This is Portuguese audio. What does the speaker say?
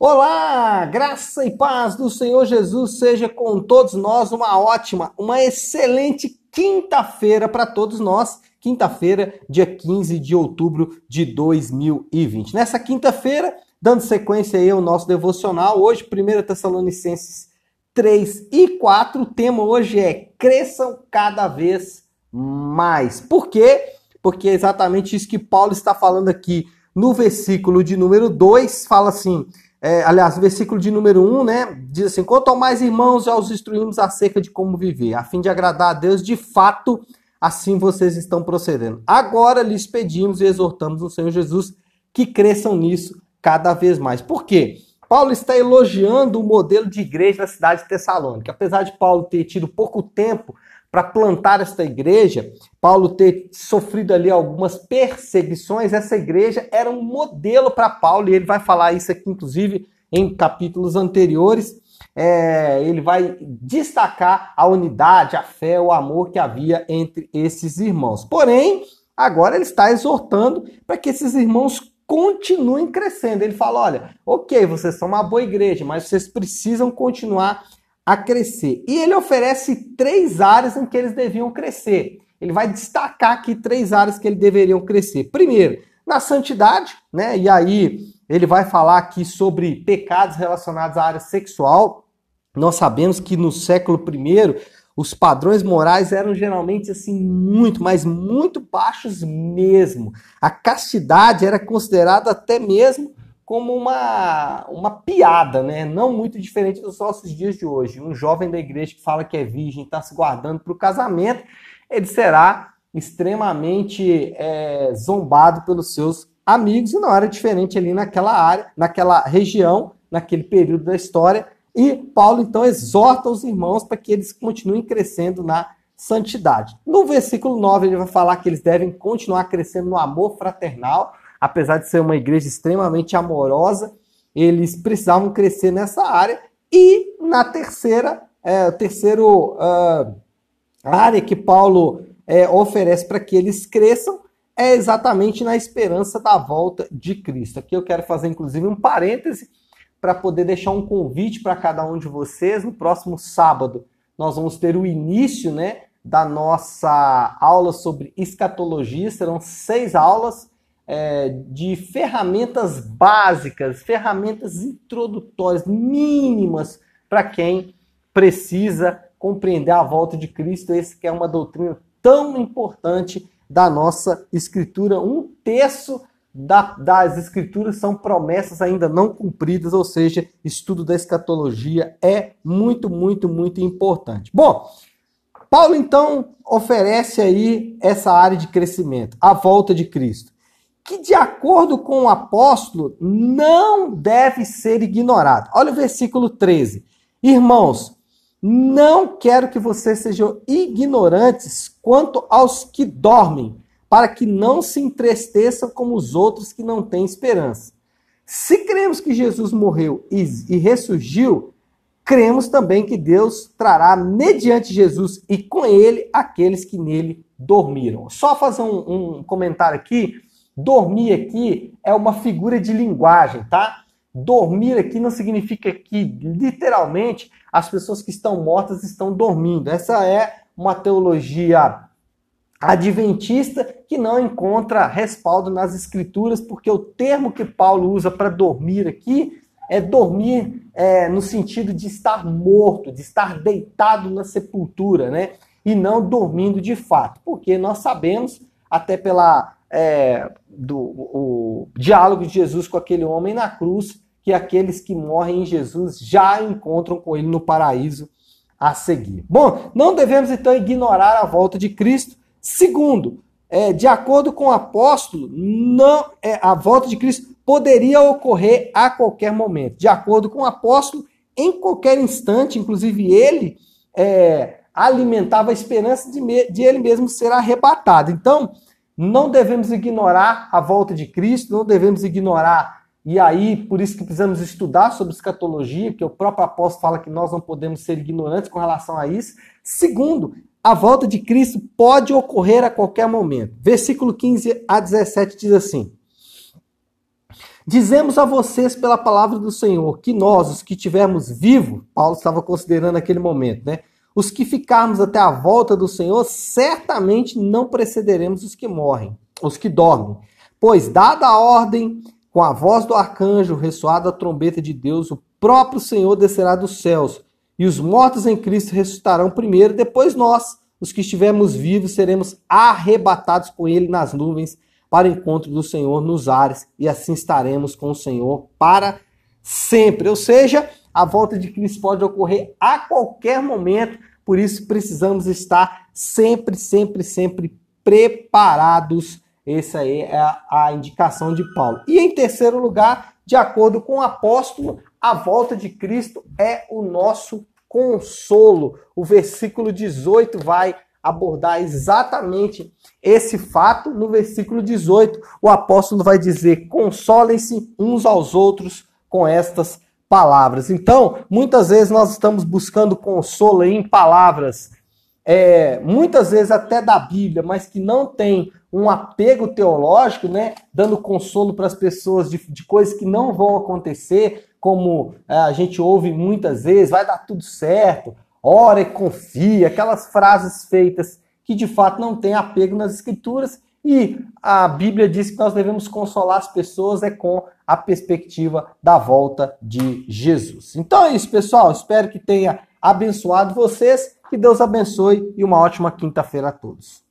Olá, graça e paz do Senhor Jesus seja com todos nós. Uma ótima, uma excelente quinta-feira para todos nós. Quinta-feira, dia 15 de outubro de 2020. Nessa quinta-feira, dando sequência aí ao nosso devocional, hoje, 1 Tessalonicenses 3 e 4. O tema hoje é cresçam cada vez mais. Por quê? Porque é exatamente isso que Paulo está falando aqui no versículo de número 2, fala assim é, aliás, o versículo de número 1, né? Diz assim: Quanto ao mais irmãos, já os instruímos acerca de como viver, a fim de agradar a Deus, de fato, assim vocês estão procedendo. Agora lhes pedimos e exortamos no Senhor Jesus que cresçam nisso cada vez mais. Por quê? Paulo está elogiando o modelo de igreja da cidade de Tessalônica. Apesar de Paulo ter tido pouco tempo para plantar esta igreja, Paulo ter sofrido ali algumas perseguições, essa igreja era um modelo para Paulo, e ele vai falar isso aqui, inclusive, em capítulos anteriores. É, ele vai destacar a unidade, a fé, o amor que havia entre esses irmãos. Porém, agora ele está exortando para que esses irmãos continuem crescendo. Ele fala: olha, ok, vocês são uma boa igreja, mas vocês precisam continuar a crescer. E ele oferece três áreas em que eles deviam crescer. Ele vai destacar aqui três áreas que eles deveriam crescer. Primeiro, na santidade, né? E aí ele vai falar aqui sobre pecados relacionados à área sexual. Nós sabemos que no século I os padrões morais eram geralmente assim muito, mas muito baixos mesmo. A castidade era considerada até mesmo como uma, uma piada, né? Não muito diferente dos nossos dias de hoje. Um jovem da igreja que fala que é virgem, está se guardando para o casamento, ele será extremamente é, zombado pelos seus amigos e não era diferente ali naquela área, naquela região, naquele período da história. E Paulo então exorta os irmãos para que eles continuem crescendo na santidade. No versículo 9 ele vai falar que eles devem continuar crescendo no amor fraternal apesar de ser uma igreja extremamente amorosa, eles precisavam crescer nessa área. E na terceira, é, terceiro uh, área que Paulo é, oferece para que eles cresçam é exatamente na esperança da volta de Cristo. Aqui eu quero fazer inclusive um parêntese para poder deixar um convite para cada um de vocês. No próximo sábado nós vamos ter o início, né, da nossa aula sobre escatologia. Serão seis aulas é, de ferramentas básicas, ferramentas introdutórias, mínimas, para quem precisa compreender a volta de Cristo. Esse que é uma doutrina tão importante da nossa Escritura. Um terço da, das Escrituras são promessas ainda não cumpridas, ou seja, estudo da escatologia é muito, muito, muito importante. Bom, Paulo então oferece aí essa área de crescimento, a volta de Cristo que, de acordo com o apóstolo, não deve ser ignorado. Olha o versículo 13. Irmãos, não quero que vocês sejam ignorantes quanto aos que dormem, para que não se entristeçam como os outros que não têm esperança. Se cremos que Jesus morreu e, ressurgiu, cremos também que Deus trará mediante Jesus e com ele aqueles que nele dormiram. Só fazer um, um comentário aqui Dormir aqui é uma figura de linguagem, tá? Dormir aqui não significa que, literalmente, as pessoas que estão mortas estão dormindo. Essa é uma teologia adventista que não encontra respaldo nas escrituras, porque o termo que Paulo usa para dormir aqui é dormir é, no sentido de estar morto, de estar deitado na sepultura, né? E não dormindo de fato, porque nós sabemos, até pela é, do diálogo de Jesus com aquele homem na cruz, que aqueles que morrem em Jesus já encontram com ele no paraíso a seguir. Bom, não devemos então ignorar a volta de Cristo. Segundo, é, de acordo com o apóstolo, não é, a volta de Cristo poderia ocorrer a qualquer momento. De acordo com o apóstolo, em qualquer instante, inclusive ele é, alimentava a esperança de, de ele mesmo ser arrebatado. Então, não devemos ignorar a volta de Cristo, não devemos ignorar. E aí, por isso que precisamos estudar sobre escatologia, que o próprio apóstolo fala que nós não podemos ser ignorantes com relação a isso. Segundo, a volta de Cristo pode ocorrer a qualquer momento. Versículo 15 a 17 diz assim: Dizemos a vocês pela palavra do Senhor que nós, os que tivermos vivo, Paulo estava considerando aquele momento, né? Os que ficarmos até a volta do Senhor, certamente não precederemos os que morrem, os que dormem. Pois, dada a ordem, com a voz do arcanjo, ressoada a trombeta de Deus, o próprio Senhor descerá dos céus, e os mortos em Cristo ressuscitarão primeiro, depois nós, os que estivermos vivos, seremos arrebatados com ele nas nuvens para o encontro do Senhor nos ares, e assim estaremos com o Senhor para sempre. Ou seja, a volta de Cristo pode ocorrer a qualquer momento, por isso precisamos estar sempre, sempre, sempre preparados. Essa aí é a indicação de Paulo. E em terceiro lugar, de acordo com o apóstolo, a volta de Cristo é o nosso consolo. O versículo 18 vai abordar exatamente esse fato no versículo 18. O apóstolo vai dizer: consolem-se uns aos outros com estas palavras. Então, muitas vezes nós estamos buscando consolo em palavras, é, muitas vezes até da Bíblia, mas que não tem um apego teológico, né, dando consolo para as pessoas de, de, coisas que não vão acontecer, como é, a gente ouve muitas vezes, vai dar tudo certo, ora e confia, aquelas frases feitas que de fato não têm apego nas escrituras e a Bíblia diz que nós devemos consolar as pessoas é com a perspectiva da volta de Jesus. Então é isso, pessoal. Espero que tenha abençoado vocês. Que Deus abençoe e uma ótima quinta-feira a todos.